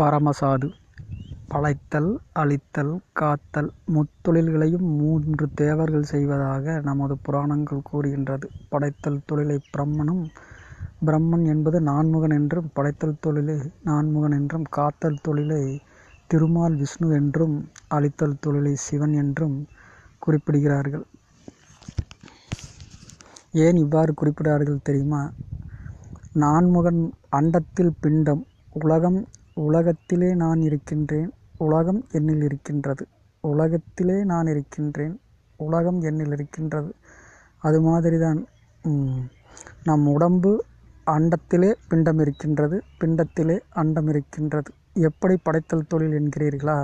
பரமசாது பழைத்தல் அழித்தல் காத்தல் முத்தொழில்களையும் மூன்று தேவர்கள் செய்வதாக நமது புராணங்கள் கூறுகின்றது. படைத்தல் தொழிலை பிரம்மனும் பிரம்மன் என்பது நான்முகன் என்றும் படைத்தல் தொழிலை நான்முகன் என்றும் காத்தல் தொழிலை திருமால் விஷ்ணு என்றும் அழித்தல் தொழிலை சிவன் என்றும் குறிப்பிடுகிறார்கள். ஏன் இவ்வாறு குறிப்பிடுகிறார்கள் தெரியுமா? நான்முகன் அண்டத்தில் பிண்டம் உலகம் உலகத்திலே நான் இருக்கின்றேன் உலகம் என்னில் இருக்கின்றது உலகத்திலே நான் இருக்கின்றேன் உலகம் என்னில் இருக்கின்றது. அது மாதிரி தான் நம் உடம்பு அண்டத்திலே பிண்டம் இருக்கின்றது பிண்டத்திலே அண்டம் இருக்கின்றது. எப்படி படைத்தல் தொழில் என்கிறீர்களா?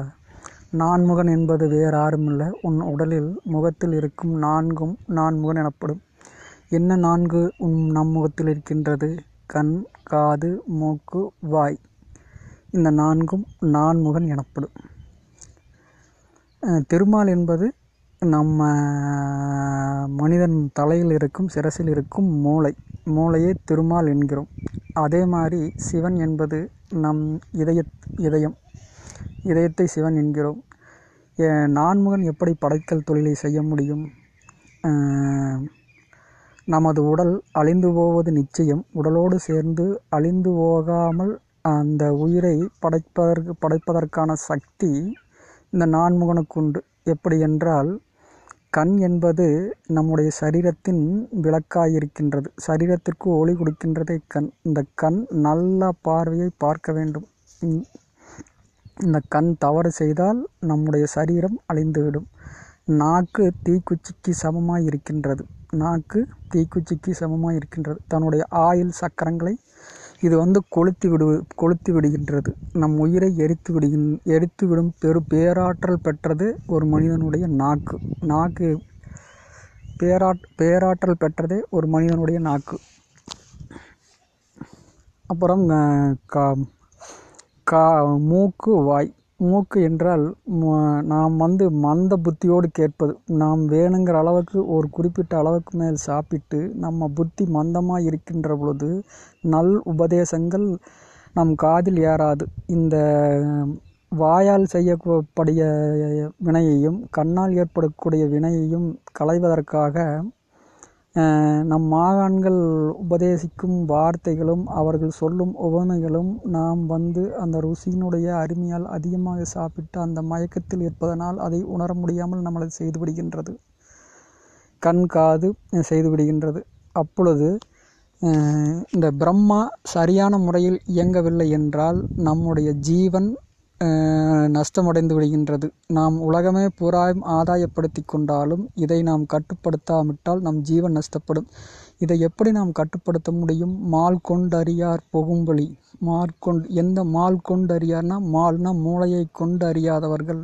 நான்முகன் என்பது வேறாருமல்ல உன் உடலில் முகத்தில் இருக்கும் நான்கும் நான்முகன் எனப்படும். என்ன நான்கு நம் முகத்தில் இருக்கின்றது? கண் காது மூக்கு வாய். இந்த நான்கும் நான்முகன் எனப்படும். திருமால் என்பது நம்ம மனிதன் தலையில் இருக்கும் சிரசில் இருக்கும் மூளை மூளையே திருமால் என்கிறோம். அதே மாதிரி சிவன் என்பது நம் இதய இதயம் இதயத்தை சிவன் என்கிறோம். நான்முகன் எப்படி படைத்தல் தொழிலை செய்ய முடியும்? நமது உடல் அழிந்து போவது நிச்சயம். உடலோடு சேர்ந்து அழிந்து போகாமல் அந்த உயிரை படைப்பதற்கு படைப்பதற்கான சக்தி இந்த நான்முகனுக்கு உண்டு. எப்படி என்றால் கண் என்பது நம்முடைய சரீரத்தின் விளக்காயிருக்கின்றது. சரீரத்திற்கு ஒளி கொடுக்கின்றதே கண். இந்த கண் நல்ல பார்வையை பார்க்க வேண்டும். இந்த கண் தவறு செய்தால் நம்முடைய சரீரம் அழிந்துவிடும். நாக்கு தீக்குச்சிக்கு சமமாக இருக்கின்றது. நாக்கு தீக்குச்சிக்கு சமமாக இருக்கின்றது. தன்னுடைய ஆயுள் சக்கரங்களை இது வந்து கொளுத்தி விடு கொளுத்தி விடுகின்றது. நம் உயிரை எரித்து விடுகின் எரித்து விடும் பெரு பேராற்றல் பெற்றது ஒரு மனிதனுடைய நாக்கு. நாக்கு பேராற் பேராற்றல் பெற்றதே ஒரு மனிதனுடைய நாக்கு. அப்புறம் கா கா மூக்கு வாய். மூக்கு என்றால் நாம் வந்து மந்த புத்தியோடு கேட்பது. நாம் வேணுங்கிற அளவுக்கு ஒரு குறிப்பிட்ட அளவுக்கு மேல் சாப்பிட்டு நம்ம புத்தி மந்தமாக இருக்கின்ற பொழுது நல் உபதேசங்கள் நம் காதில் ஏறாது. இந்த வாயால் செய்யக்கூடிய வினையையும் கண்ணால் ஏற்படக்கூடிய வினையையும் களைவதற்காக நம் மாகாண்கள் உபதேசிக்கும் வார்த்தைகளும் அவர்கள் சொல்லும் உவமைகளும் நாம் வந்து அந்த ருசியினுடைய அருமையால் அதிகமாக சாப்பிட்டு அந்த மயக்கத்தில் இருப்பதனால் அதை உணர முடியாமல் நம்மளை செய்துவிடுகின்றது கண் காது செய்துவிடுகின்றது அப்பொழுது இந்த பிரம்மா சரியான முறையில் இயங்கவில்லை என்றால் நம்முடைய ஜீவன் நஷ்டமடைந்து விடுகின்றது. நாம் உலகமே பூராயும் ஆதாயப்படுத்தி கொண்டாலும் இதை நாம் கட்டுப்படுத்தாவிட்டால் நம் ஜீவன் நஷ்டப்படும். இதை எப்படி நாம் கட்டுப்படுத்த முடியும்? மால் கொண்டறியார் புகும்வழி மாற்கொண்டு எந்த மால் கொண்டறியார்னா மால்னா மூளையைக் கொண்டு அறியாதவர்கள்.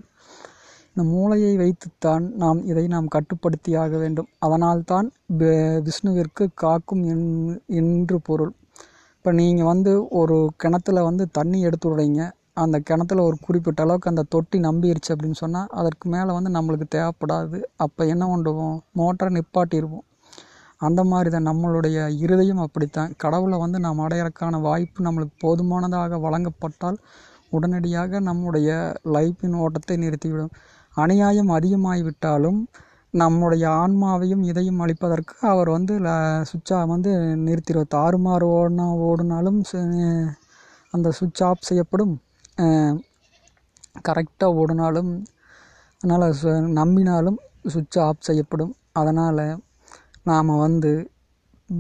இந்த மூளையை வைத்துத்தான் நாம் இதை நாம் கட்டுப்படுத்தியாக வேண்டும். அதனால்தான் விஷ்ணுவிற்கு காக்கும் என்று பொருள். இப்போ நீங்கள் வந்து ஒரு கிணத்துல வந்து தண்ணி எடுத்து விடுறீங்க. அந்த கிணத்துல ஒரு குறிப்பிட்ட அளவுக்கு அந்த தொட்டி நம்பிருச்சு அப்படின்னு சொன்னால் அதற்கு மேலே வந்து நம்மளுக்கு தேவைப்படாது. அப்போ என்ன பண்ணுவோம்? மோட்டரை நிப்பாட்டிடுவோம் அந்த மாதிரி தான் நம்மளுடைய இருதயம் அப்படித்தான். கடவுளை வந்து நாம் அடையறக்கான வாய்ப்பு நம்மளுக்கு போதுமானதாக வழங்கப்பட்டால் உடனடியாக நம்முடைய லைஃப்பின் ஓட்டத்தை நிறுத்திவிடும். அநியாயம் அதிகமாகிவிட்டாலும் நம்முடைய ஆன்மாவையும் இதையும் அழிப்பதற்கு அவர் வந்து சுவிட்சா வந்து நிறுத்திடுவார். தாறுமாறு ஓடினா ஓடுனாலும் அந்த சுவிட்ச் ஆஃப் செய்யப்படும். கரெக்டாக ஓடுனாலும் அதனால் நம்பினாலும் சுவிட்ச் ஆஃப் செய்யப்படும். அதனால் நாம் வந்து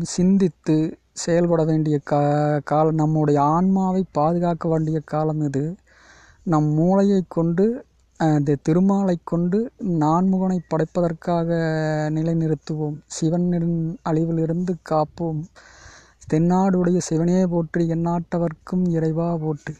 சிந்தித்து செயல்பட வேண்டிய கா காலம் நம்முடைய ஆன்மாவை பாதுகாக்க வேண்டிய காலம் இது. நம் மூளையைக் கொண்டு இந்த திருமாலை கொண்டு நான்முகனை படைப்பதற்காக நிலைநிறுத்துவோம். சிவனின் அழிவிலிருந்து காப்போம். தென்னாடுடைய சிவனே போற்றி எந்நாட்டவர்க்கும் இறைவா போற்றி.